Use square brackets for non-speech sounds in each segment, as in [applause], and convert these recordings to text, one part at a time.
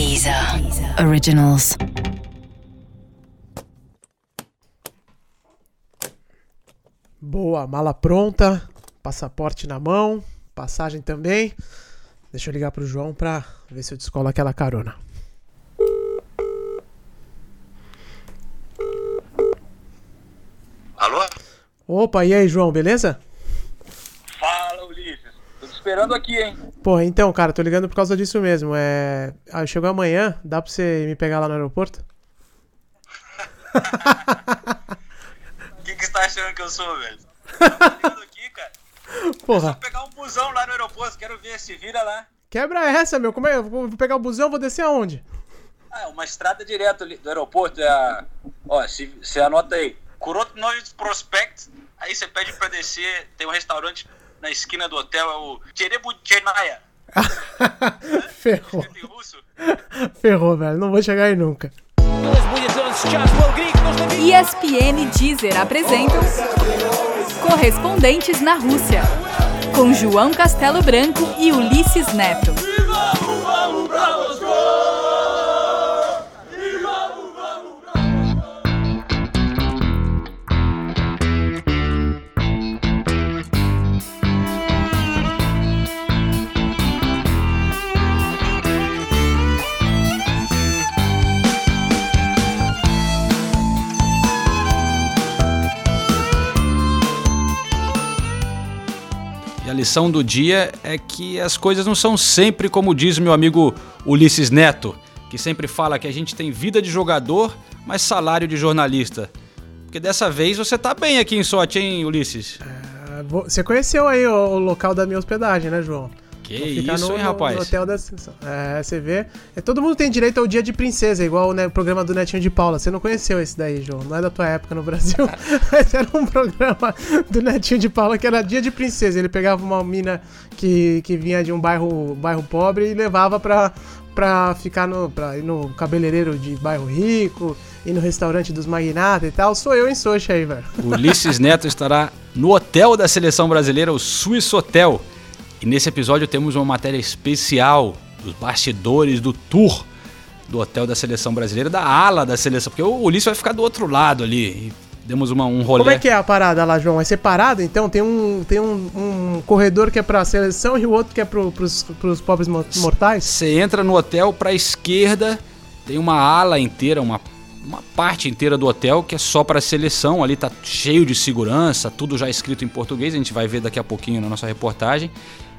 Deezer Originals. Boa, mala pronta, passaporte na mão, passagem também. Deixa eu ligar pro João pra ver se eu descolo aquela carona. Alô? Opa, e aí, João, beleza? Fala, Ulisses. Tô te esperando aqui, hein? Pô, então, cara, tô ligando por causa disso mesmo. É. Ah, chegou amanhã, dá pra você me pegar lá no aeroporto? O que, que você tá achando que eu sou, velho? [laughs] Tô ligando aqui, cara. Porra, pegar um busão lá no aeroporto, quero ver, se vira lá. quebra essa, meu. Como é? Eu vou pegar o busão, vou descer aonde? Ah, é uma estrada direto ali do aeroporto, é a... Ó, se, você anota aí. Kurotnoid Prospect, aí você pede pra descer, tem um restaurante na esquina do hotel, é o Cherebuchenaya. [laughs] Ferrou. Ferrou, velho. Não vou chegar aí nunca. ESPN Deezer apresentam Correspondentes na Rússia, com João Castelo Branco e Ulisses Neto. Lição do dia é que as coisas não são sempre como diz meu amigo Ulisses Neto, que sempre fala que a gente tem vida de jogador, mas salário de jornalista. Porque dessa vez você tá bem aqui em Sochi, hein, Ulisses? Vou- Você conheceu aí o, o local da minha hospedagem, né, João? Que ficar isso, no, hein, rapaz? No hotel da. É, você vê. É, todo mundo tem direito ao dia de princesa, igual né, o programa do Netinho de Paula. Você não conheceu esse daí, João. Não é da tua época no Brasil. [laughs] [laughs] Mas era um programa do Netinho de Paula que era dia de princesa. Ele pegava uma mina que, que vinha de um bairro, bairro pobre e levava pra, pra ficar no, pra ir no cabeleireiro de bairro rico, ir no restaurante dos magnatas e tal. Sou eu em Sochi aí, velho. Ulisses Neto estará no hotel da seleção brasileira, o Swiss Hotel. E nesse episódio temos uma matéria especial dos bastidores do tour do hotel da seleção brasileira, da ala da seleção, porque o Ulisses vai ficar do outro lado ali. E demos uma, um rolê. Como é que é a parada lá, João? É separado? Então tem um, tem um, um corredor que é pra seleção e o outro que é pro, pros, pros pobres mo- mortais? Você entra no hotel pra esquerda, tem uma ala inteira, uma, uma parte inteira do hotel que é só pra seleção. Ali tá cheio de segurança, tudo já escrito em português, a gente vai ver daqui a pouquinho na nossa reportagem.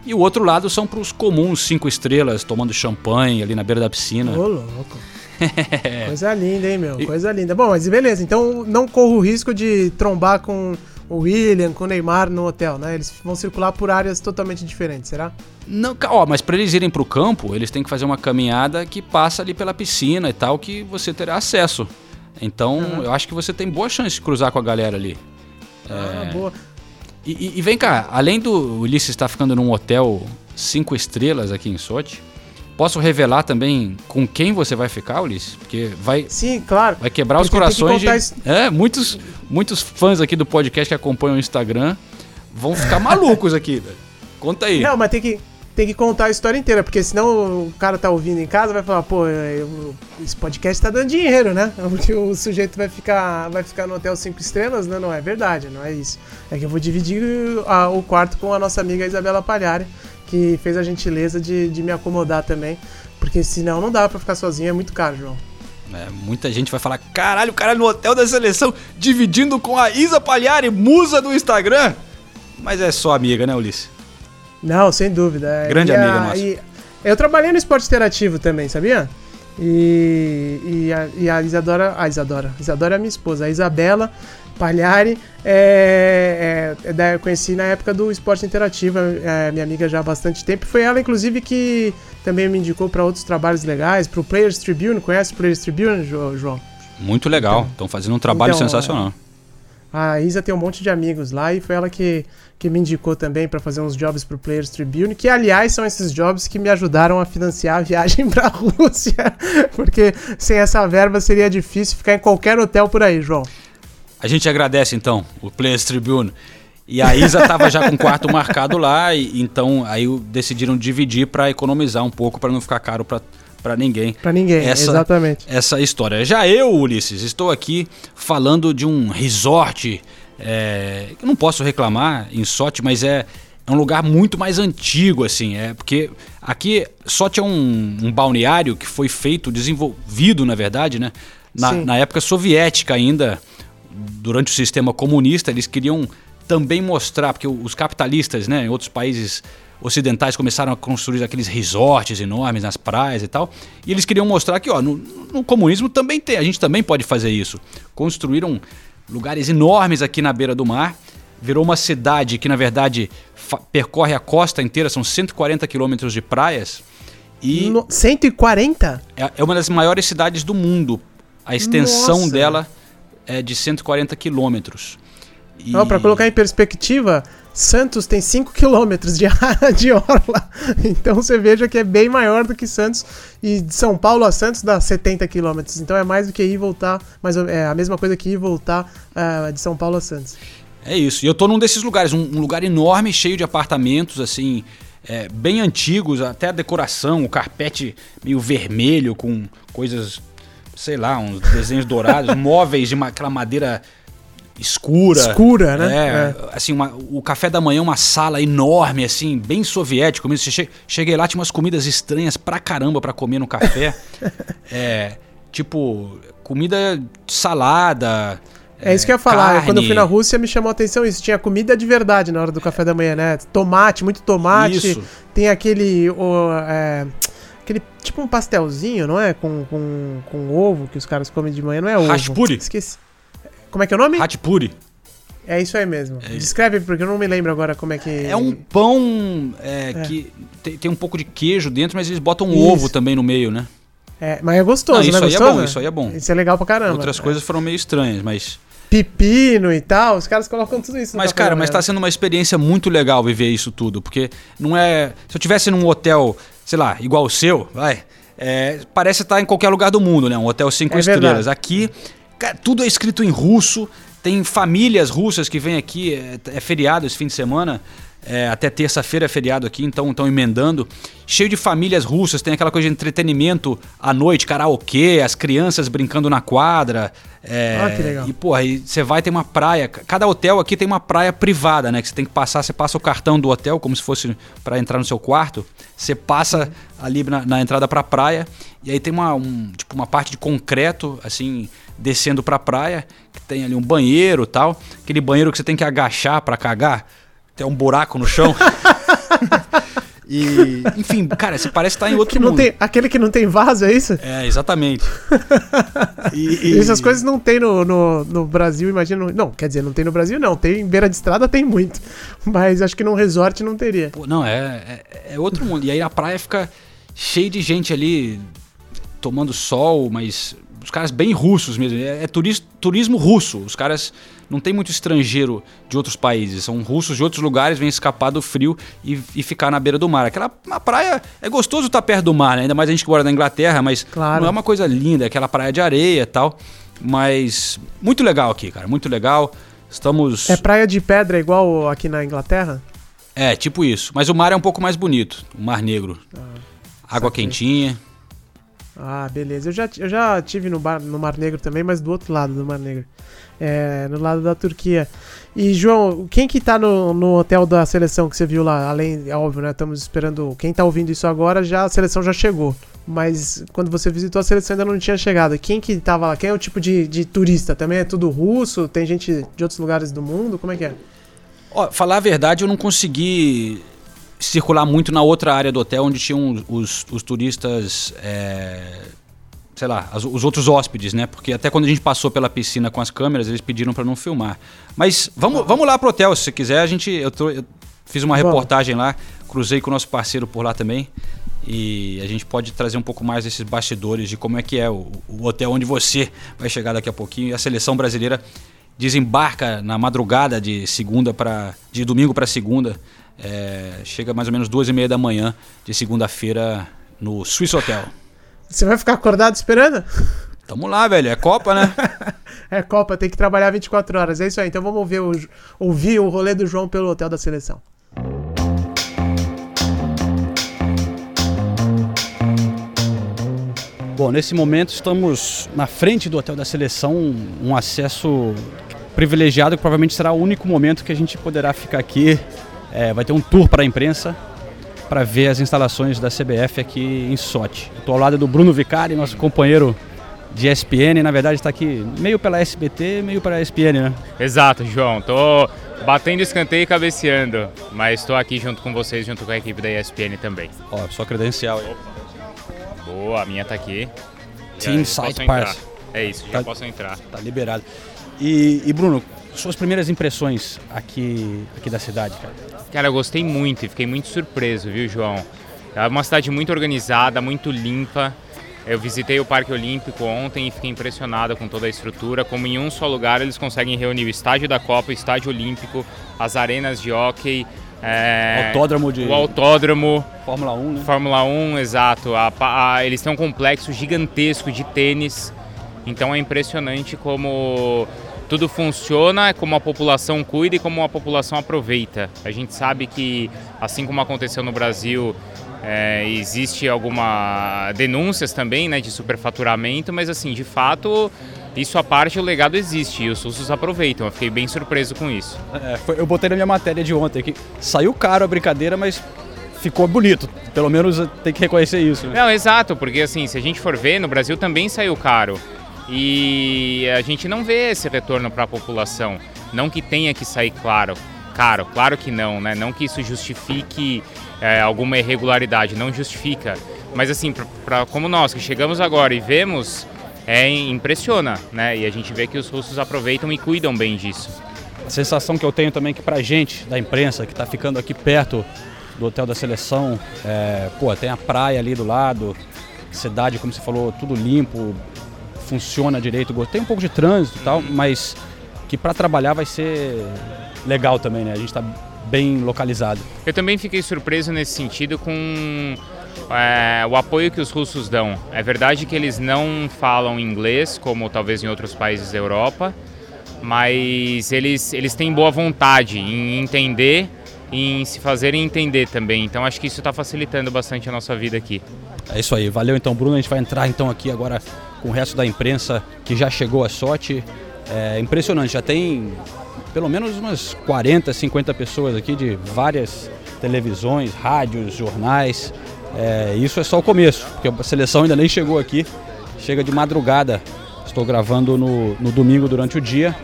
E o outro lado são pros comuns cinco estrelas, tomando champanhe ali na beira da piscina. Ô, louco. [laughs] Coisa linda, hein, meu? Coisa linda. Bom, mas beleza, então não corro o risco de trombar com o William, com o Neymar no hotel, né? Eles vão circular por áreas totalmente diferentes, será? Não, ó, mas pra eles irem pro campo, eles têm que fazer uma caminhada que passa ali pela piscina e tal, que você terá acesso. Então, eu acho que você tem boa chance de cruzar com a galera ali. Ah, boa. E, e- vem cá, além do Ulisses estar ficando num hotel cinco estrelas aqui em Sochi, posso revelar também com quem você vai ficar, Ulisses? Porque vai, Sim, claro. vai quebrar os Porque que corações de. contar isso- É, muitos, muitos fãs aqui do podcast que acompanham o Instagram vão ficar malucos aqui, velho. Conta aí. Não, mas tem que, tem que contar a história inteira, porque senão o cara tá ouvindo em casa vai falar, pô, eu- esse podcast tá dando dinheiro, né? [laughs] Porque o sujeito vai ficar, vai ficar no hotel 5 estrelas, né? Não é verdade, não é isso. É que eu vou dividir a- o quarto com a nossa amiga Isabela Palhari, que fez a gentileza de, de me acomodar também, porque senão não dá pra ficar sozinho, é muito caro, João. É, muita gente vai falar: caralho, o cara no hotel da seleção dividindo com a Isa Palhari, musa do Instagram. Mas é só amiga, né, Ulisses? Não, sem dúvida. é. Grande E a- amiga nossa. e eu trabalhei no esporte interativo também, sabia? E, e, a, e a Isadora. A Isadora. Isadora é minha esposa. A Isabela Palhari. É, é, é da- eu conheci na época do esporte interativo. É minha amiga já há bastante tempo. Foi ela, inclusive, que também me indicou para outros trabalhos legais. Pro Players Tribune. Conhece o Players Tribune, Jo- João? Muito legal. Estão fazendo um trabalho então, sensacional. A Isa tem um monte de amigos lá e foi ela que, que me indicou também pra fazer uns jobs pro Players Tribune, que aliás são esses jobs que me ajudaram a financiar a [laughs] viagem pra Rússia, porque sem essa verba seria difícil ficar em qualquer hotel por aí, João. A gente agradece então o Players Tribune. E a Isa tava já com o quarto marcado lá, e então aí decidiram dividir para economizar um pouco para não ficar caro para pra ninguém. Pra ninguém, essa, exatamente. Essa história. Já eu, Ulisses, estou aqui falando de um resort. É, eu não posso reclamar em Sote, mas é, é um lugar muito mais antigo, assim. É porque aqui Sote é um, um balneário que foi feito, desenvolvido, na verdade, né? Na, na época soviética ainda, durante o sistema comunista, eles queriam também mostrar, porque os capitalistas, né, em outros países ocidentais começaram a construir aqueles resorts enormes nas praias e tal, e eles queriam mostrar que, ó, no, no comunismo também tem, a gente também pode fazer isso. Construíram lugares enormes aqui na beira do mar, virou uma cidade que, na verdade, percorre a costa inteira, são 140 quilômetros de praias, e No- 140? é é uma das maiores cidades do mundo. A extensão Nossa. dela é de 140 quilômetros. E- Ó, pra colocar em perspectiva, Santos tem 5 [laughs] quilômetros de área [laughs] de orla. Então você veja que é bem maior do que Santos. E de São Paulo a Santos dá 70 quilômetros. Então é mais do que ir e voltar. Mas é a mesma coisa que ir e voltar ah, de São Paulo a Santos. É isso. E eu tô num desses lugares, um, um lugar enorme, cheio de apartamentos, assim, é, bem antigos, até a decoração, o carpete meio vermelho, com coisas, sei lá, uns desenhos dourados, [laughs] móveis de uma, aquela madeira escura. Escura, né? É, assim, uma- o café da manhã, uma sala enorme, assim, bem soviético. mesmo. Che- cheguei lá, tinha umas comidas estranhas pra caramba pra comer no café. [laughs] é, tipo, comida salada. É isso que eu ia falar. carne. Quando eu fui na Rússia, me chamou a atenção isso. Tinha comida de verdade na hora do café da manhã, né? Tomate, muito tomate. Isso. Tem aquele. o, é, aquele tipo um pastelzinho, não é? Com, com, com ovo que os caras comem de manhã, não é ovo? Hashpuri. Esqueci. Como é que é o nome? Hatpuri. É isso aí mesmo. Descreve, porque eu não me lembro agora como é que. É um pão é, que tem, tem um pouco de queijo dentro, mas eles botam um Isso. ovo também no meio, né? É, mas é gostoso, Não, isso né? aí é gostoso? bom, isso aí é bom. Isso é legal pra caramba. Outras É. coisas foram meio estranhas, mas. Pepino e tal, os caras colocam tudo isso no Mas, cara, mas tá sendo uma experiência muito legal viver isso tudo. Porque não é. Se eu tivesse num hotel, sei lá, igual o seu, vai. é, parece estar em qualquer lugar do mundo, né? Um hotel cinco É estrelas. Aqui, cara, tudo é escrito em russo. Tem famílias russas que vêm aqui, é, é feriado esse fim de semana. é, até terça-feira é feriado aqui, então estão emendando. Cheio de famílias russas, tem aquela coisa de entretenimento à noite, karaokê, as crianças brincando na quadra. é, Ah, que legal. E, porra, aí você vai tem uma praia. Cada hotel aqui tem uma praia privada, né? Que você tem que passar, você passa o cartão do hotel como se fosse pra entrar no seu quarto. Você passa ali na, na entrada pra praia e aí tem uma, um, tipo, uma parte de concreto, assim, descendo pra praia, que tem ali um banheiro e tal. Aquele banheiro que você tem que agachar pra cagar. Tem um buraco no chão. [laughs] e, enfim, cara, você parece estar em outro Que não mundo. tem, aquele que não tem vaso, é isso? É, exatamente. [laughs] E- e- Essas coisas não tem no, no, no Brasil, imagino. Não, quer dizer, não tem no Brasil, não. Tem em beira de estrada, tem muito. Mas acho que num resort não teria. Pô, não, é, é, é outro mundo. E aí a praia fica cheia de gente ali tomando sol, mas os caras bem russos mesmo. É, é turis- turismo russo. Os caras não tem muito estrangeiro de outros países. São russos de outros lugares, vêm escapar do frio e, e ficar na beira do mar. Aquela a praia é gostoso estar perto do mar, né? Ainda mais a gente que mora na Inglaterra, mas Claro. não é uma coisa linda, é aquela praia de areia e tal. Mas muito legal aqui, cara. Muito legal. Estamos. É praia de pedra igual aqui na Inglaterra? É, tipo isso. Mas o mar é um pouco mais bonito. O Mar Negro. Água saquei. quentinha. Ah, beleza. Eu já, eu já tive no, bar, no Mar Negro também, mas do outro lado do Mar Negro. É, no lado da Turquia. E, João, quem que tá no, no hotel da seleção que você viu lá? Além, é óbvio, né? Estamos esperando. Quem tá ouvindo isso agora, já a seleção já chegou. Mas quando você visitou a seleção ainda não tinha chegado. Quem que tava lá? Quem é o tipo de, de turista? Também é tudo russo? Tem gente de outros lugares do mundo? Como é que é? Ó, falar a verdade, eu não consegui circular muito na outra área do hotel onde tinham os, os turistas. é, sei lá, as- os outros hóspedes, né? Porque até quando a gente passou pela piscina com as câmeras, eles pediram pra não filmar. Mas vamos, vamos lá pro hotel, se você quiser. A gente. Eu, tô- eu fiz uma Vamos. reportagem lá, cruzei com o nosso parceiro por lá também. E a gente pode trazer um pouco mais desses bastidores de como é que é o, o hotel onde você vai chegar daqui a pouquinho. E a seleção brasileira desembarca na madrugada de segunda para de domingo para segunda. É, chega mais ou menos duas e meia da manhã de segunda-feira no Swiss Hotel. Você vai ficar acordado esperando? Tamo lá, velho. É Copa, né? [laughs] É Copa, tem que trabalhar 24 horas. É isso aí. Então vamos ouvir o, ouvir o rolê do João pelo hotel da seleção. Bom, nesse momento estamos na frente do Hotel da Seleção, um acesso privilegiado que provavelmente será o único momento que a gente poderá ficar aqui. É, vai ter um tour para a imprensa para ver as instalações da CBF aqui em Sochi. Estou ao lado do Bruno Vicari, nosso companheiro de ESPN, na verdade está aqui meio pela SBT, meio para a ESPN, né? Exato, João. Tô batendo escanteio e cabeceando, mas estou aqui junto com vocês, junto com a equipe da ESPN também. Ó, sua credencial aí. Boa, a minha tá aqui. Team entrar. Pass. É isso, já Tá- posso entrar. Tá liberado. E, e, Bruno, suas primeiras impressões aqui, aqui da cidade, cara? Cara, eu gostei muito e fiquei muito surpreso, viu, João? É uma cidade muito organizada, muito limpa. Eu visitei o Parque Olímpico ontem e fiquei impressionado com toda a estrutura. Como em um só lugar eles conseguem reunir o estádio da Copa, o estádio Olímpico, as arenas de hóquei, é, Autódromo de o autódromo, Fórmula 1, né? Fórmula 1, exato. A a- eles têm um complexo gigantesco de tênis. Então é impressionante como tudo funciona, como a população cuida e como a população aproveita. A gente sabe que, assim como aconteceu no Brasil, é, existe alguma denúncias também né, de superfaturamento, mas assim, de fato, isso à parte, o legado existe e os russos aproveitam. Eu fiquei bem surpreso com isso. É, foi- eu botei na minha matéria de ontem que saiu caro a brincadeira, mas ficou bonito. Pelo menos tem que reconhecer isso. Né? Não, exato, porque assim, se a gente for ver, no Brasil também saiu caro. E a gente não vê esse retorno para a população. Não que tenha que sair claro, caro, claro que não, né? Não que isso justifique é, alguma irregularidade, não justifica. Mas assim, pra- como nós que chegamos agora e vemos, é, impressiona, né? E a gente vê que os russos aproveitam e cuidam bem disso. A sensação que eu tenho também é que pra gente, da imprensa, que tá ficando aqui perto do Hotel da Seleção, é, pô, tem a praia ali do lado, cidade, como você falou, tudo limpo, funciona direito, tem um pouco de trânsito e tal, mas que para trabalhar vai ser legal também, né? A gente tá bem localizado. Eu também fiquei surpreso nesse sentido com é, o apoio que os russos dão. É verdade que eles não falam inglês, como talvez em outros países da Europa, mas eles, eles têm boa vontade em entender em se fazerem entender também. Então acho que isso está facilitando bastante a nossa vida aqui. É isso aí, valeu então Bruno, a gente vai entrar então aqui agora com o resto da imprensa que já chegou a sorte. É impressionante, já tem pelo menos umas 40, 50 pessoas aqui de várias televisões, rádios, jornais. É, isso é só o começo, porque a seleção ainda nem chegou aqui, chega de madrugada. Estou gravando no, no domingo durante o dia,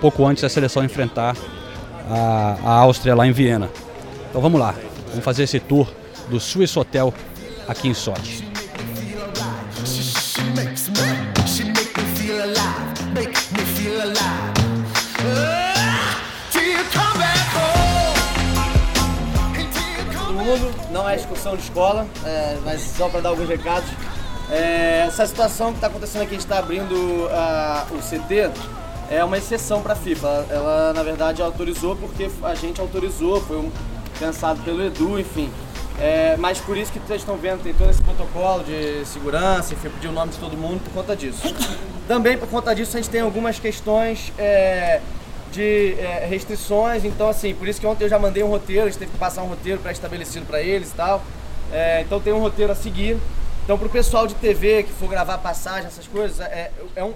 pouco antes da seleção enfrentar a, a Áustria lá em Viena. Então vamos lá, vamos fazer esse tour do Swiss Hotel aqui em Sochi. Mundo, não é excursão de escola, é, mas só para dar alguns recados. É, essa situação que está acontecendo aqui, a gente está abrindo ah, o CT, é uma exceção para a FIFA. Ela, ela, na verdade, autorizou porque a gente autorizou, foi um- pensado pelo Edu, enfim. É, mas por isso que vocês estão vendo, tem todo esse protocolo de segurança, enfim, pedir o nome de todo mundo por conta disso. Também por conta disso a gente tem algumas questões é, de é, restrições, então assim, por isso que ontem eu já mandei um roteiro, a gente teve que passar um roteiro pré-estabelecido para eles e tal. É, então tem um roteiro a seguir. Então pro pessoal de TV que for gravar passagem, essas coisas, é, é um,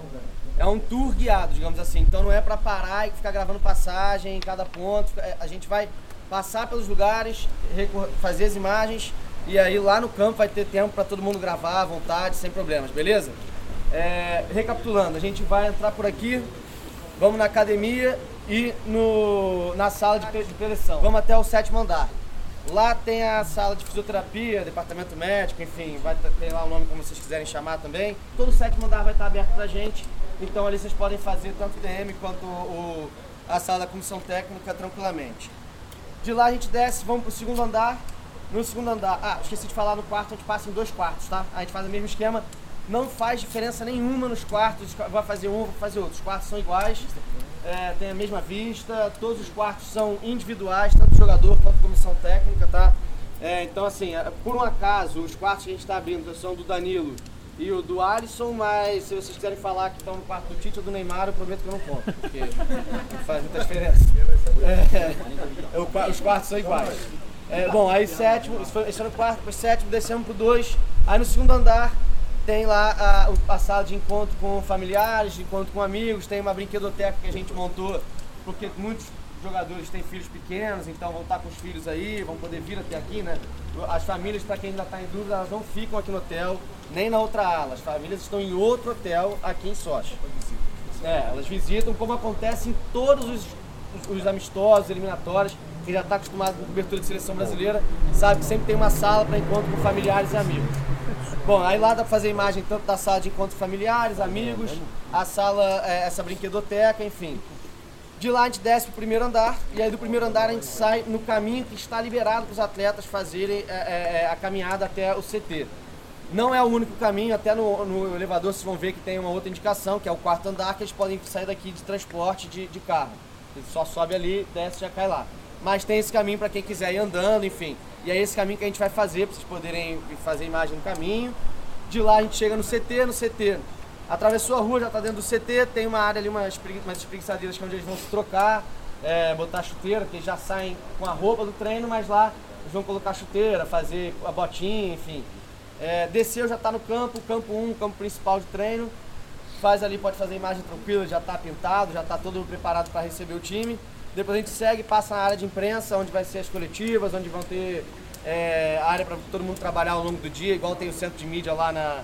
é um tour guiado, digamos assim. Então não é para parar e ficar gravando passagem em cada ponto. É, A gente vai passar pelos lugares, fazer as imagens e aí lá no campo vai ter tempo para todo mundo gravar à vontade, sem problemas, beleza? É, recapitulando, a gente vai entrar por aqui, vamos na academia e no, na sala de, de preleção. Vamos até o sétimo andar. Lá tem a sala de fisioterapia, departamento médico, enfim, vai ter tem lá o nome como vocês quiserem chamar também. Todo o sétimo andar vai estar aberto pra gente, então ali vocês podem fazer tanto TM quanto o, a sala da comissão técnica tranquilamente. De lá a gente desce, vamos pro segundo andar. No segundo andar, ah, esqueci de falar no quarto, a gente passa em dois quartos, tá? A gente faz o mesmo esquema. Não faz diferença nenhuma nos quartos, vai fazer um, vai fazer outro. Os quartos são iguais, é, tem a mesma vista, todos os quartos são individuais, tanto jogador quanto comissão técnica, tá? É, então, assim, é, por um acaso, os quartos que a gente está abrindo são do Danilo e o do Alisson, mas se vocês quiserem falar que estão no quarto do Tite ou do Neymar, eu prometo que eu não conto, porque faz muita diferença. É, [laughs] os quartos são iguais. É, bom, aí sétimo, isso foi, isso foi no quarto, depois sétimo, descemos pro dois. Aí no segundo andar tem lá a, a sala de encontro com familiares, de encontro com amigos, tem uma brinquedoteca que a gente montou, porque muitos jogadores têm filhos pequenos, então vão estar com os filhos aí, vão poder vir até aqui, né? As famílias, para quem ainda está em dúvida, elas não ficam aqui no hotel, nem na outra ala. As famílias estão em outro hotel aqui em Sochi. É, elas visitam como acontece em todos os, os, os amistosos, eliminatórios. Quem já está acostumado com cobertura de seleção brasileira sabe que sempre tem uma sala para encontro com familiares e amigos. Bom, aí lá dá pra fazer imagem tanto da sala de encontros familiares, amigos, a sala, é, essa brinquedoteca, enfim. De lá a gente desce pro primeiro andar e aí do primeiro andar a gente sai no caminho que está liberado para os atletas fazerem é, é, a caminhada até o CT. Não é o único caminho, até no, no elevador vocês vão ver que tem uma outra indicação, que é o quarto andar, que eles podem sair daqui de transporte de, de carro. Ele só sobe ali, desce e já cai lá. Mas tem esse caminho para quem quiser ir andando, enfim. E é esse caminho que a gente vai fazer, para vocês poderem fazer imagem no caminho. De lá a gente chega no CT, no CT. Atravessou a rua, já está dentro do CT, tem uma área ali, umas, umas espreguiçadeiras que é onde eles vão se trocar, é, botar chuteira, que já saem com a roupa do treino, mas lá eles vão colocar chuteira, fazer a botinha, enfim. É, desceu, já está no campo, campo 1, campo principal de treino. Faz ali, pode fazer imagem tranquila, já está pintado, já está todo preparado para receber o time. Depois a gente segue, passa na área de imprensa, onde vai ser as coletivas, onde vão ter é, área para todo mundo trabalhar ao longo do dia, igual tem o centro de mídia lá na,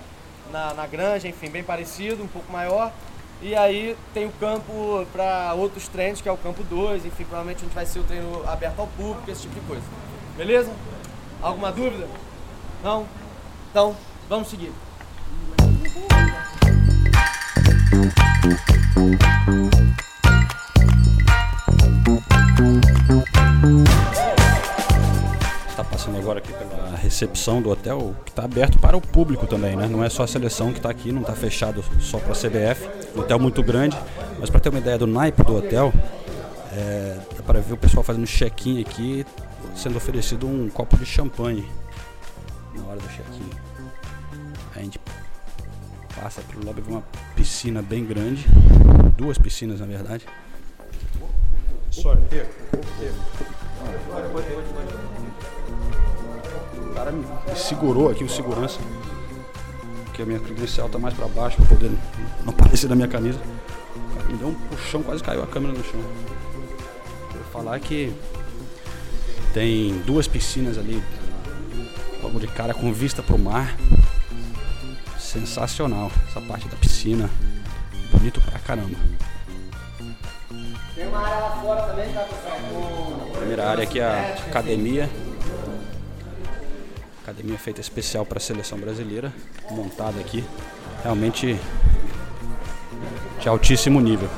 na, na granja, enfim, bem parecido, um pouco maior. E aí tem o campo para outros treinos, que é o campo 2, enfim, provavelmente onde vai ser o treino aberto ao público, esse tipo de coisa. Beleza? Alguma dúvida? Não? Então, vamos seguir. Está agora aqui pela recepção do hotel, que está aberto para o público também, né? Não é só a seleção que está aqui, não está fechado só para a CBF. Um hotel muito grande, mas para ter uma ideia do naipe do hotel, é, dá para ver o pessoal fazendo check-in aqui, sendo oferecido um copo de champanhe na hora do check-in. A gente passa pelo lobby, uma piscina bem grande, duas piscinas na verdade. O cara me segurou aqui, o segurança. Porque a minha credencial tá mais pra baixo pra poder não aparecer na minha camisa. O cara me deu um puxão, quase caiu a câmera no chão. Vou falar que tem duas piscinas ali, logo de cara com vista pro mar. Sensacional essa parte da piscina. Bonito pra caramba. Tem uma área lá fora também, tá, pessoal? Primeira área aqui é a academia. Academia feita especial para a seleção brasileira, montada aqui, realmente de altíssimo nível.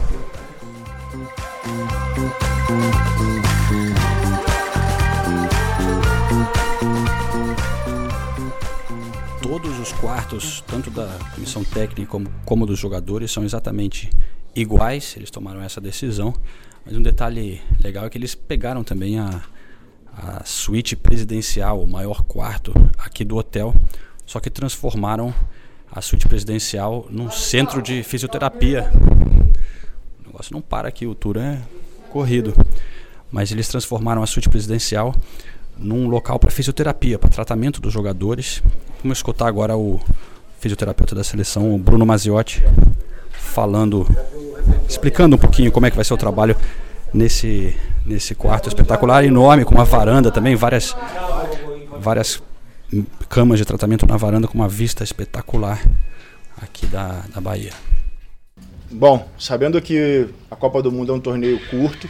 Todos os quartos, tanto da comissão técnica como, como dos jogadores, são exatamente iguais. Eles tomaram essa decisão. Mas um detalhe legal é que eles pegaram também a, a suíte presidencial, o maior quarto aqui do hotel, só que transformaram a suíte presidencial num centro de fisioterapia. O negócio não para aqui, o tour é corrido. Mas eles transformaram a suíte presidencial num local para fisioterapia, para tratamento dos jogadores. Vamos escutar agora o fisioterapeuta da seleção, Bruno Maziotti, falando, explicando um pouquinho como é que vai ser o trabalho nesse, nesse quarto espetacular, enorme, com uma varanda também, várias, várias camas de tratamento na varanda com uma vista espetacular aqui da, da Bahia. Bom, sabendo que a Copa do Mundo é um torneio curto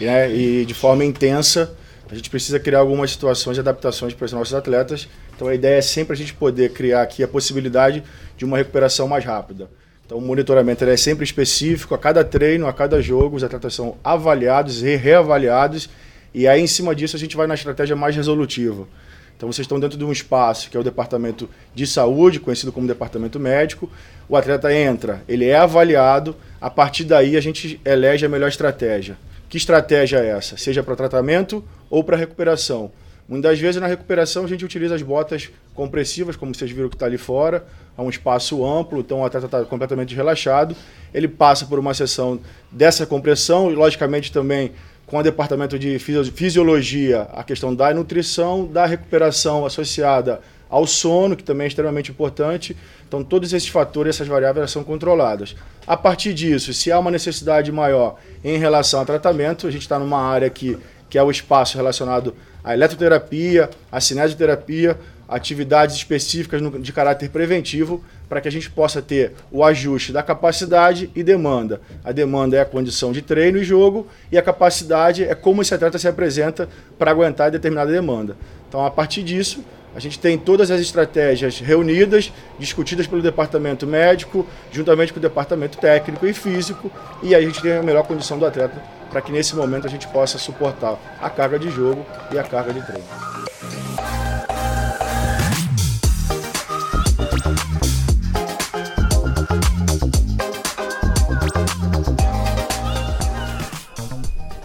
né, e de forma intensa, a gente precisa criar algumas situações e adaptações para os nossos atletas. Então a ideia é sempre a gente poder criar aqui a possibilidade de uma recuperação mais rápida. Então o monitoramento é sempre específico, a cada treino, a cada jogo, os atletas são avaliados e reavaliados, e aí em cima disso a gente vai na estratégia mais resolutiva. Então vocês estão dentro de um espaço que é o departamento de saúde, conhecido como departamento médico. O atleta entra, ele é avaliado, a partir daí a gente elege a melhor estratégia. Que estratégia é essa? Seja para tratamento ou para recuperação. Muitas vezes na recuperação a gente utiliza as botas compressivas, como vocês viram que está ali fora, há um espaço amplo, então o atleta está completamente relaxado. Ele passa por uma sessão dessa compressão e, logicamente, também com o departamento de fisio- fisiologia, a questão da nutrição, da recuperação associada ao sono, que também é extremamente importante. Então, todos esses fatores, essas variáveis são controladas. A partir disso, se há uma necessidade maior em relação ao tratamento, a gente está numa área aqui que é o espaço relacionado à eletroterapia, à cinesioterapia, atividades específicas de caráter preventivo, para que a gente possa ter o ajuste da capacidade e demanda. A demanda é a condição de treino e jogo, e a capacidade é como esse atleta se apresenta para aguentar determinada demanda. Então, a partir disso, a gente tem todas as estratégias reunidas, discutidas pelo departamento médico, juntamente com o departamento técnico e físico, e aí a gente tem a melhor condição do atleta para que nesse momento a gente possa suportar a carga de jogo e a carga de treino.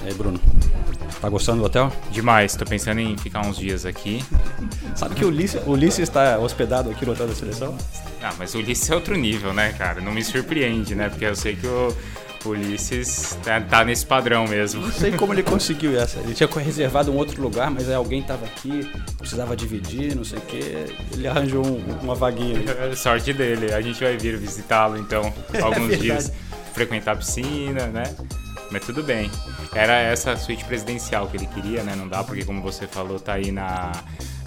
E aí, Bruno? Tá gostando do hotel? Demais, tô pensando em ficar uns dias aqui. Sabe que o Ulisses, o Ulisses está hospedado aqui no hotel da seleção? Ah, mas o Ulisses é outro nível, né, cara? Não me surpreende, né? Porque eu sei que o o Ulisses tá, tá nesse padrão mesmo. Não sei como ele conseguiu essa. Ele tinha reservado um outro lugar, mas aí alguém tava aqui, precisava dividir, não sei o quê. Ele arranjou um- uma vaguinha. ali. [laughs] Sorte dele. A gente vai vir visitá-lo, então, [laughs] alguns verdade. dias. Frequentar a piscina, né? Mas tudo bem. Era essa suíte presidencial que ele queria, né? Não dá, porque como você falou, tá aí na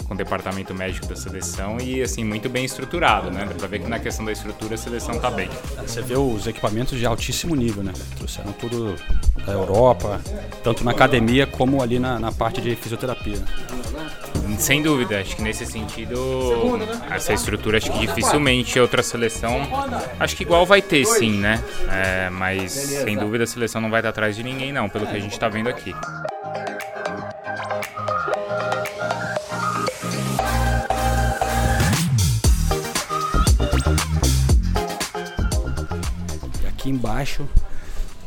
com o departamento médico da seleção e assim muito bem estruturado, né? Dá pra ver que na questão da estrutura a seleção tá bem. Você vê os equipamentos de altíssimo nível, né? Trouxeram tudo da Europa, tanto na academia como ali na, na parte de fisioterapia. Sem dúvida, acho que nesse sentido, essa estrutura acho que dificilmente outra seleção, acho que igual vai ter sim, né? É, mas sem dúvida a seleção não vai estar atrás de ninguém não, pelo que a gente tá vendo aqui. Embaixo,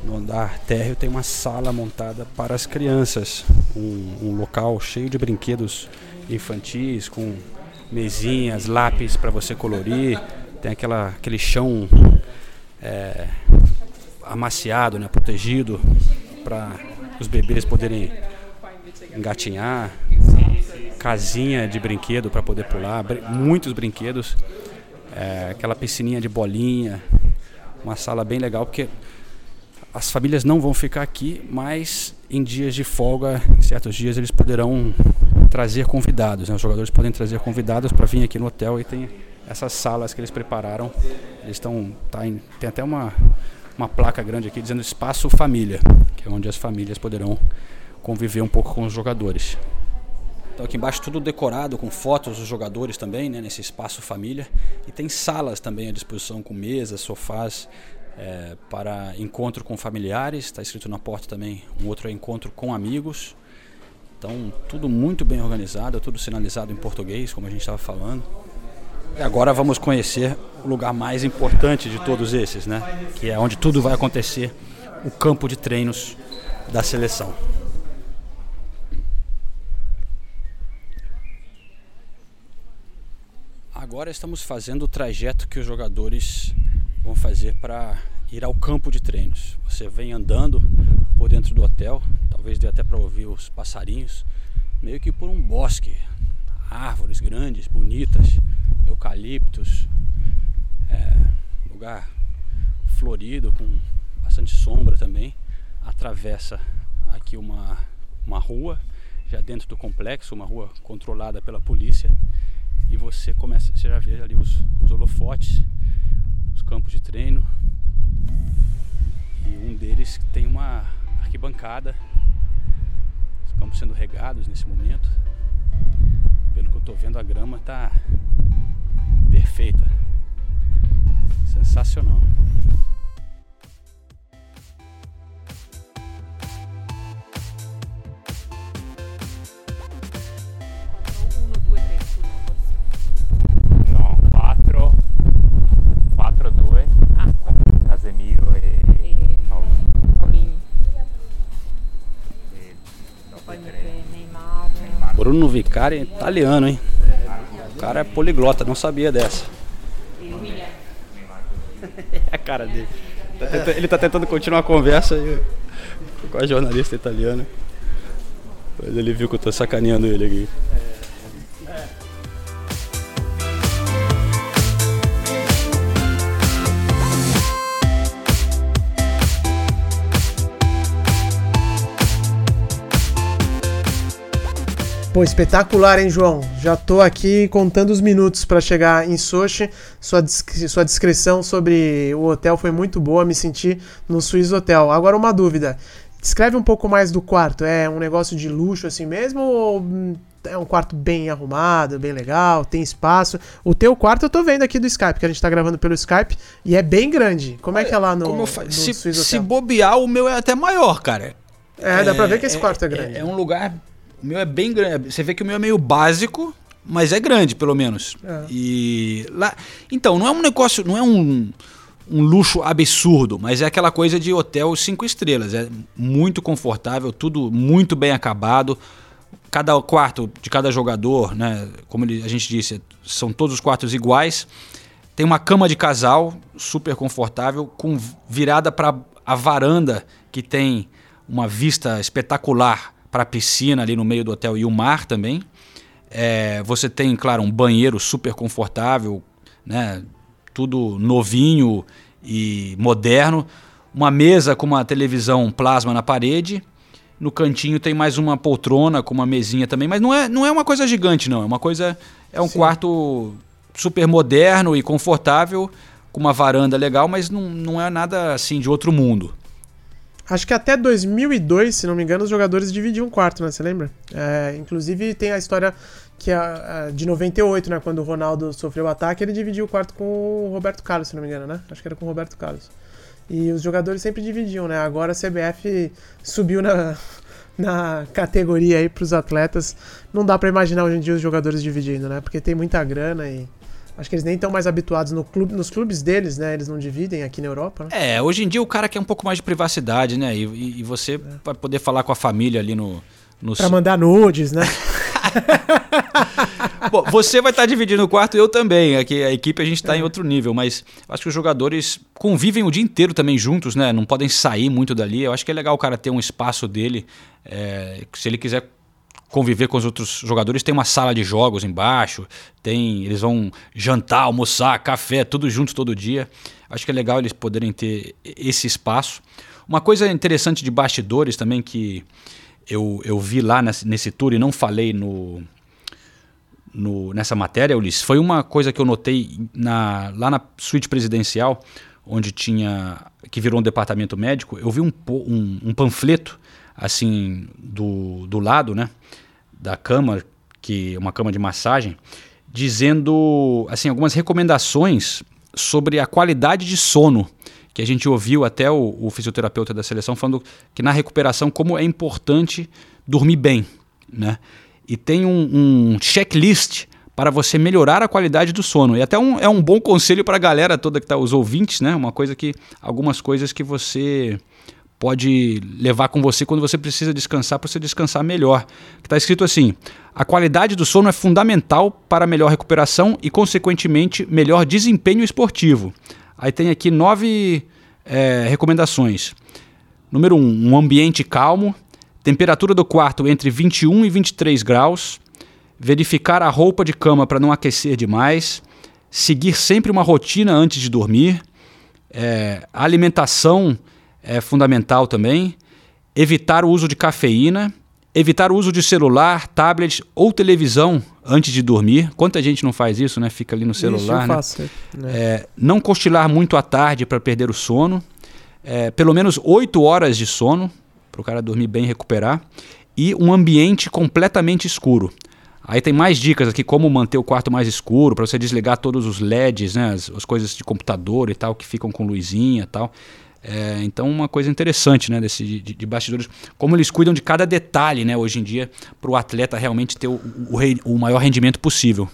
no andar térreo, tem uma sala montada para as crianças. Um, um local cheio de brinquedos infantis, com mesinhas, lápis para você colorir. Tem aquela, aquele chão é, amaciado, né, protegido, para os bebês poderem engatinhar. Casinha de brinquedo para poder pular, brin- muitos brinquedos. É, aquela piscininha de bolinha, uma sala bem legal, porque as famílias não vão ficar aqui, mas em dias de folga, em certos dias, eles poderão trazer convidados. né? Os jogadores podem trazer convidados para vir aqui no hotel e tem essas salas que eles prepararam. Eles estão. Tá em- tem até uma, uma placa grande aqui dizendo Espaço Família, que é onde as famílias poderão conviver um pouco com os jogadores. Então aqui embaixo tudo decorado com fotos dos jogadores também, né, nesse espaço família. E tem salas também à disposição com mesas, sofás eh, para encontro com familiares. Está escrito na porta também um outro é encontro com amigos. Então tudo muito bem organizado, tudo sinalizado em português, como a gente estava falando. E agora vamos conhecer o lugar mais importante de todos esses, né? Que é onde tudo vai acontecer, o campo de treinos da seleção. Agora estamos fazendo o trajeto que os jogadores vão fazer para ir ao campo de treinos. Você vem andando por dentro do hotel, talvez dê até para ouvir os passarinhos, meio que por um bosque, árvores grandes, bonitas, eucaliptos, é, lugar florido com bastante sombra também. Atravessa aqui uma, uma rua, já dentro do complexo, uma rua controlada pela polícia e você começa, você já vê ali os, os holofotes, os campos de treino e um deles tem uma arquibancada, os campos sendo regados nesse momento. Pelo que eu estou vendo, a grama está perfeita, sensacional. Vicari é italiano, hein? O cara é poliglota, não sabia dessa. [laughs] É a cara dele. Tá Ele tá tentando continuar a conversa com a jornalista italiana. Mas ele viu que eu tô sacaneando ele aqui. Pô, espetacular, hein, João? Já tô aqui contando os minutos pra chegar em Sochi. Sua, sua descrição sobre o hotel foi muito boa, me senti no Swiss Hotel. Agora, uma dúvida. Descreve um pouco mais do quarto. É um negócio de luxo assim mesmo ou hum, é um quarto bem arrumado, bem legal, tem espaço? O teu quarto eu tô vendo aqui do Skype, que a gente tá gravando pelo Skype, e é bem grande. Como é que é lá no, Como no se, se bobear, o meu é até maior, cara. É, dá pra ver que esse quarto é grande. É, um lugar. O meu é bem grande. Você vê que o meu é meio básico, mas é grande, pelo menos. É. E lá. Então, não é um negócio. Não é um, um luxo absurdo, mas é aquela coisa de hotel cinco estrelas. É muito confortável, tudo muito bem acabado. Cada quarto de cada jogador, né? Como ele- a gente disse, são todos os quartos iguais. Tem uma cama de casal super confortável, com virada para a varanda, que tem uma vista espetacular para a piscina ali no meio do hotel e o mar também. É, você tem, claro, um banheiro super confortável, né? tudo novinho e moderno. Uma mesa com uma televisão plasma na parede. No cantinho tem mais uma poltrona com uma mesinha também, mas não é, não é uma coisa gigante, não. É uma coisa. É um quarto super moderno e confortável, com uma varanda legal, mas não, não é nada assim de outro mundo. Acho que até 2002, se não me engano, os jogadores dividiam um quarto, né? Você lembra? É, inclusive tem a história que é, é, de 98, né? Quando o Ronaldo sofreu o ataque, ele dividiu o quarto com o Roberto Carlos, se não me engano, né? Acho que era com o Roberto Carlos. E os jogadores sempre dividiam, né? Agora a CBF subiu na, [laughs] na categoria aí pros atletas. Não dá pra imaginar hoje em dia os jogadores dividindo, né? Porque tem muita grana e. Acho que eles nem estão mais habituados no clube, nos clubes deles, né? Eles não dividem aqui na Europa, né? É, hoje em dia o cara quer um pouco mais de privacidade, né? E, e- você vai poder falar com a família ali no. no Pra mandar nudes, né? [laughs] Bom, você vai estar dividindo o quarto, eu também. Aqui a equipe a gente está em outro nível, mas acho que os jogadores convivem o dia inteiro também juntos, né? Não podem sair muito dali. Eu acho que é legal o cara ter um espaço dele. é, se ele quiser conviver com os outros jogadores, tem uma sala de jogos embaixo, tem, eles vão jantar, almoçar, café, tudo junto todo dia. Acho que é legal eles poderem ter esse espaço. Uma coisa interessante de bastidores também que eu, eu vi lá nesse, nesse tour e não falei no, no- nessa matéria, Ulisses, foi uma coisa que eu notei na- lá na suíte presidencial, onde tinha. que virou um departamento médico, eu vi um, um- um panfleto, assim, do, do lado, né? Da cama, que é uma cama de massagem, dizendo assim, algumas recomendações sobre a qualidade de sono. Que a gente ouviu até o, o fisioterapeuta da seleção falando que na recuperação, como é importante dormir bem, né? e tem um, um checklist para você melhorar a qualidade do sono. E até um, é um bom conselho para a galera toda que está, os ouvintes, né? Uma coisa que. Algumas coisas que você pode levar com você quando você precisa descansar para você descansar melhor. Está escrito assim: a qualidade do sono é fundamental para melhor recuperação e, consequentemente, melhor desempenho esportivo. Aí tem aqui nove eh, recomendações. Número 1, um, um ambiente calmo, temperatura do quarto entre 21 e 23 graus, verificar a roupa de cama para não aquecer demais, seguir sempre uma rotina antes de dormir, é, alimentação é fundamental também, evitar o uso de cafeína, evitar o uso de celular, tablet ou televisão antes de dormir. Quanta gente não faz isso, né? Fica ali no celular, né? faço. né? É, não cochilar muito à tarde para perder o sono. É, pelo menos 8 horas de sono para o cara dormir bem e recuperar. E um ambiente completamente escuro. Aí tem mais dicas aqui, como manter o quarto mais escuro, para você desligar todos os LEDs, né, as, as coisas de computador e tal, que ficam com luzinha e tal. É, então, uma coisa interessante né, desse, de, de bastidores, como eles cuidam de cada detalhe né, hoje em dia, para o atleta realmente ter o, o, rei- o maior rendimento possível.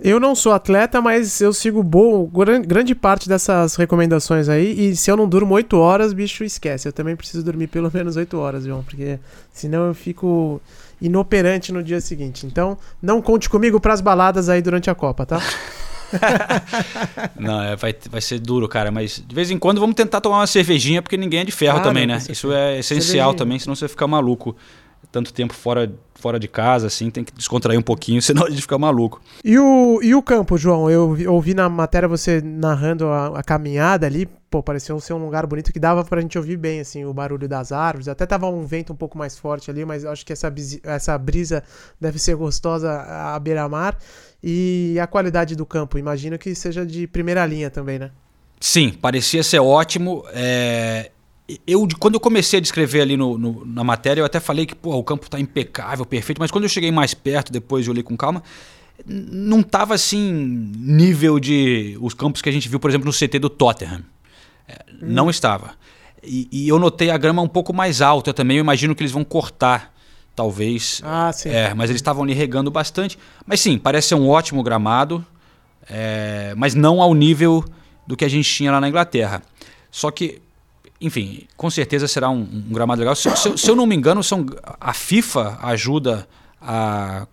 Eu não sou atleta, mas eu sigo bo- gran- grande parte dessas recomendações aí. E se eu não durmo 8 horas, bicho, esquece. Eu também preciso dormir pelo menos 8 horas, João, porque senão eu fico inoperante no dia seguinte. Então, não conte comigo pras baladas aí durante a Copa, tá? [laughs] [laughs] Não, é, vai, vai ser duro, cara, mas de vez em quando vamos tentar tomar uma cervejinha, porque ninguém é de ferro Ah, também, né? Isso é essencial Cervejinha. também, senão você fica maluco tanto tempo fora, fora de casa, assim, tem que descontrair um pouquinho, [laughs] senão a gente fica maluco. E o, e o campo, João? Eu vi- ouvi na matéria você narrando a, a caminhada ali. Pô, pareceu ser um lugar bonito que dava pra gente ouvir bem, assim, o barulho das árvores. Até tava um vento um pouco mais forte ali, mas eu acho que essa, essa brisa deve ser gostosa à beira-mar. E a qualidade do campo, imagino que seja de primeira linha também, né? Sim, parecia ser ótimo. é, Eu, quando eu comecei a descrever ali no, no- na matéria, eu até falei que pô, o campo tá impecável, perfeito, mas quando eu cheguei mais perto, depois eu olhei com calma, não tava assim, nível de os campos que a gente viu, por exemplo, no CT do Tottenham. É, Não estava. E, e eu notei a grama um pouco mais alta também, eu imagino que eles vão cortar, talvez. Ah, sim. É, mas eles estavam ali regando bastante. Mas sim, parece ser um ótimo gramado, é, mas não ao nível do que a gente tinha lá na Inglaterra. Só que, enfim, com certeza será um, um gramado legal. Se, se eu- se eu não me engano, são, a FIFA ajuda a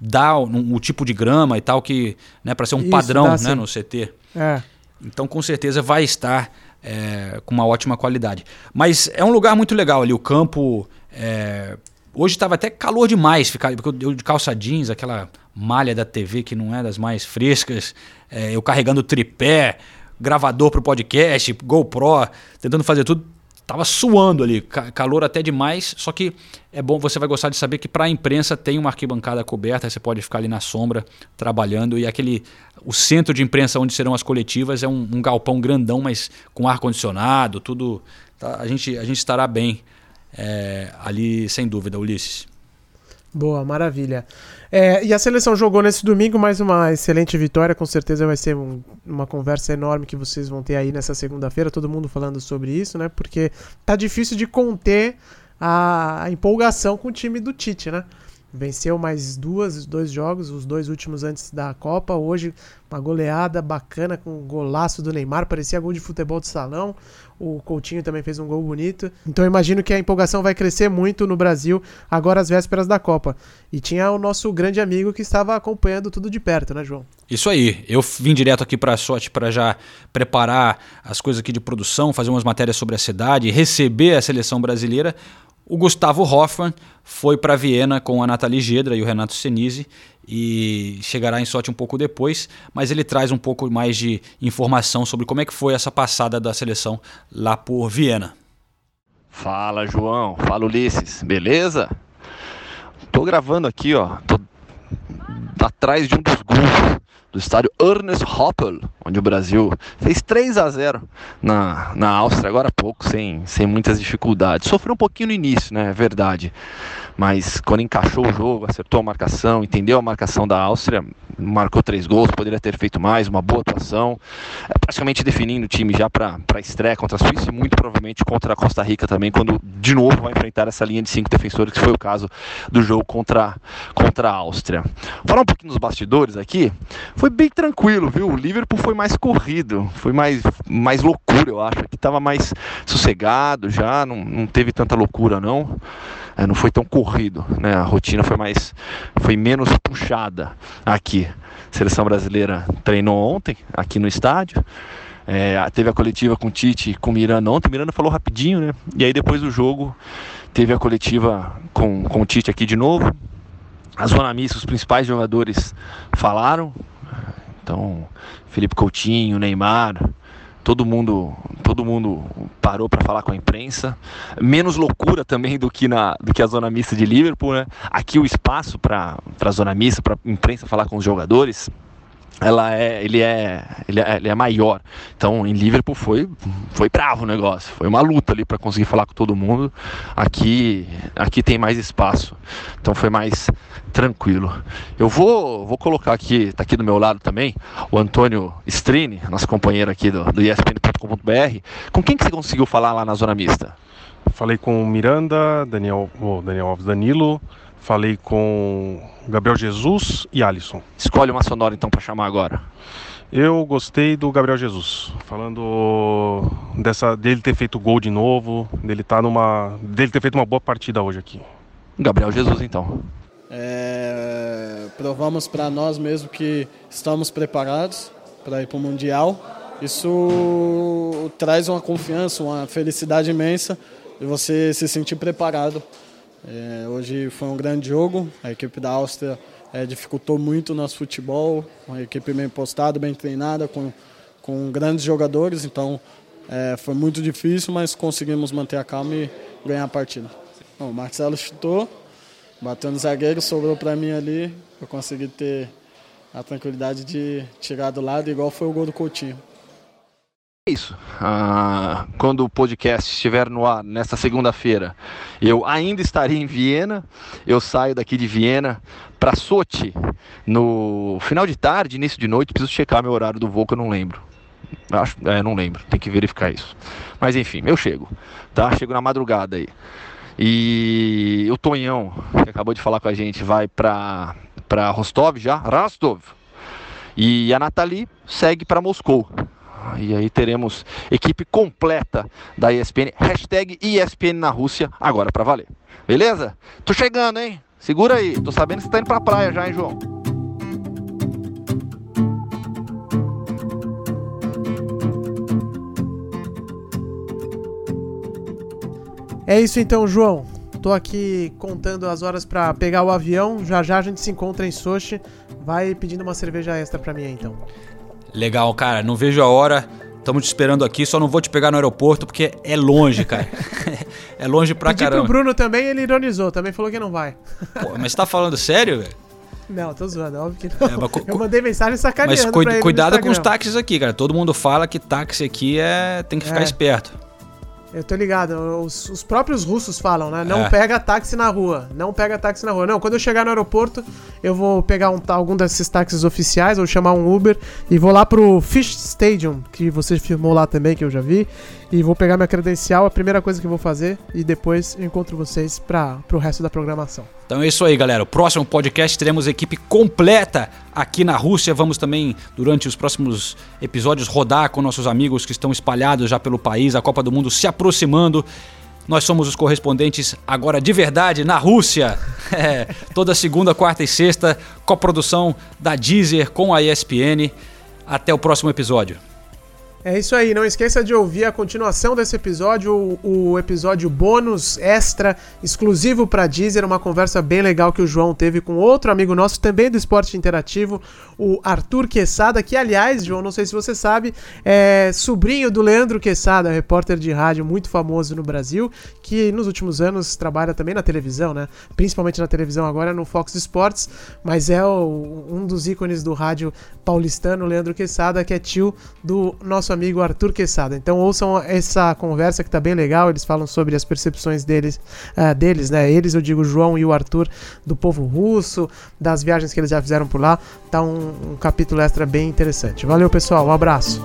dar o, tipo de grama e tal, que né, para ser um Isso, padrão né, sim. no CT. É. Então, com certeza, vai estar é, com uma ótima qualidade. Mas é um lugar muito legal ali, o campo. é, hoje estava até calor demais, ficar, porque eu de calça jeans, aquela malha da TV que não é das mais frescas, é, eu carregando tripé, gravador pro podcast, GoPro, tentando fazer tudo. Tava suando ali, ca- calor até demais, só que é bom, você vai gostar de saber que para a imprensa tem uma arquibancada coberta, você pode ficar ali na sombra trabalhando e aquele o centro de imprensa onde serão as coletivas é um, um galpão grandão, mas com ar condicionado, tudo. tá? a gente a gente estará bem é, ali sem dúvida, Ulisses. Boa, maravilha. É, e a seleção jogou nesse domingo mais uma excelente vitória. Com certeza vai ser um- uma conversa enorme que vocês vão ter aí nessa segunda-feira. Todo mundo falando sobre isso, né? Porque tá difícil de conter a, a empolgação com o time do Tite, né? Venceu mais duas, dois jogos, os dois últimos antes da Copa. Hoje, uma goleada bacana com um golaço do Neymar, parecia gol de futebol de salão. O Coutinho também fez um gol bonito. Então eu imagino que a empolgação vai crescer muito no Brasil agora às vésperas da Copa. E tinha o nosso grande amigo que estava acompanhando tudo de perto, né, João? Isso aí. Eu vim direto aqui para a sorte para já preparar as coisas aqui de produção, fazer umas matérias sobre a cidade, receber a seleção brasileira. O Gustavo Hoffmann foi para Viena com a Nathalie Gedra e o Renato Senise e chegará em sorte um pouco depois, mas ele traz um pouco mais de informação sobre como é que foi essa passada da seleção lá por Viena. Fala, João. Fala, Ulisses. Beleza? Tô gravando aqui, ó. Tô atrás de um dos gols do estádio Ernest Happel, onde o Brasil fez 3 a 0 na, na Áustria, agora há pouco, sem, sem muitas dificuldades. Sofreu um pouquinho no início, né? É verdade. Mas quando encaixou o jogo, acertou a marcação, entendeu a marcação da Áustria, marcou três gols, poderia ter feito mais, uma boa atuação. É praticamente definindo o time já para a estreia contra a Suíça e muito provavelmente contra a Costa Rica também, quando de novo vai enfrentar essa linha de cinco defensores, que foi o caso do jogo contra, contra a Áustria. Falar um pouquinho dos bastidores aqui, foi bem tranquilo, viu? O Liverpool foi mais corrido, foi mais, mais loucura, eu acho. Aqui estava mais sossegado já, não, não teve tanta loucura não. É, não foi tão corrido, né? A rotina foi mais, foi menos puxada aqui. A seleção brasileira treinou ontem aqui no estádio. É, teve a coletiva com o Tite e com o Miranda ontem. O Miranda falou rapidinho, né? E aí depois do jogo teve a coletiva com, com o Tite aqui de novo. A zona mista, os principais jogadores falaram. Então, Felipe Coutinho, Neymar, todo mundo, todo mundo parou para falar com a imprensa. Menos loucura também do que na do que a zona mista de Liverpool, né? Aqui o espaço para a zona mista, para imprensa falar com os jogadores, ela é, ele é, ele é, ele é maior. Então, em Liverpool foi, foi bravo o negócio. Foi uma luta ali para conseguir falar com todo mundo. Aqui, aqui tem mais espaço. Então foi mais tranquilo. Eu vou, vou colocar aqui, tá aqui do meu lado também, o Antônio Strini, nosso companheiro aqui do, do ESPN.com.br. Com quem que você conseguiu falar lá na zona mista? Falei com o Miranda, Daniel, o Daniel Alves Danilo, falei com Gabriel Jesus e Alisson. Escolhe uma sonora então para chamar agora. Eu gostei do Gabriel Jesus, falando dessa dele ter feito gol de novo, dele tá numa, dele ter feito uma boa partida hoje aqui. Gabriel Jesus então. É, provamos para nós mesmo que estamos preparados para ir para o Mundial. Isso traz uma confiança, uma felicidade imensa de você se sentir preparado É, hoje foi um grande jogo. A equipe da Áustria é, dificultou muito o nosso futebol. Uma equipe bem postada, bem treinada, com, com grandes jogadores. Então é, foi muito difícil, mas conseguimos manter a calma e ganhar a partida. Bom, o Marcelo chutou, bateu no zagueiro, sobrou para mim ali. Eu consegui ter a tranquilidade de tirar do lado, igual foi o gol do Coutinho. É isso. Ah, quando o podcast estiver no ar nesta segunda-feira, eu ainda estarei em Viena. Eu saio daqui de Viena para Sochi no final de tarde, início de noite. Preciso checar meu horário do voo que eu não lembro. Acho, é, não lembro. Tem que verificar isso. Mas enfim, eu chego, tá? Chego na madrugada aí. E o Tonhão, que acabou de falar com a gente, vai para para Rostov já, Rostov. E a Nathalie segue para Moscou. E aí teremos equipe completa da ESPN. Hashtag ESPN na Rússia, agora para valer. Beleza? Tô chegando, hein? Segura aí. Tô sabendo que você tá indo pra praia já, hein, João? É isso então, João. Tô aqui contando as horas pra pegar o avião. Já já a gente se encontra em Sochi. Vai pedindo uma cerveja extra pra mim aí, então. Legal, cara. Não vejo a hora. Estamos te esperando aqui. Só não vou te pegar no aeroporto porque é longe, cara. [laughs] é longe pra Pedi caramba. pro Bruno também, ele ironizou. Também falou que não vai. Pô, mas você tá falando sério, velho? Não, tô zoando, óbvio que não. É, mas Eu mandei mensagem sacaneando Mas cuidado com os táxis aqui, cara. Todo mundo fala que táxi aqui é tem que ficar É. esperto. Eu tô ligado, os, os próprios russos falam, né? Não É. pega táxi na rua, não pega táxi na rua. Não, quando eu chegar no aeroporto, eu vou pegar um, algum desses táxis oficiais, ou chamar um Uber, e vou lá pro Fish Stadium, que você filmou lá também, que eu já vi, e vou pegar minha credencial, a primeira coisa que eu vou fazer, e depois eu encontro vocês para pro resto da programação. Então é isso aí, galera. O próximo podcast teremos equipe completa aqui na Rússia. Vamos também, durante os próximos episódios, rodar com nossos amigos que estão espalhados já pelo país, a Copa do Mundo se aproximando. Nós somos os correspondentes agora de verdade na Rússia. [laughs] É, toda segunda, quarta e sexta, coprodução da Deezer com a ESPN. Até o próximo episódio. É isso aí, não esqueça de ouvir a continuação desse episódio, o, o episódio bônus extra, exclusivo para Deezer, uma conversa bem legal que o João teve com outro amigo nosso, também do esporte interativo, o Arthur Quesada, que aliás, João, não sei se você sabe, é sobrinho do Leandro Quesada, repórter de rádio muito famoso no Brasil, que nos últimos anos trabalha também na televisão, né? Principalmente na televisão agora no Fox Sports, mas é o- um dos ícones do rádio paulistano, Leandro Quesada, que é tio do nosso amigo Arthur Quesada. Então ouçam essa conversa que tá bem legal, eles falam sobre as percepções deles, ah, deles, né? Eles, eu digo, João e o Arthur, do povo russo, das viagens que eles já fizeram por lá. Tá um, um capítulo extra bem interessante. Valeu, pessoal, um abraço.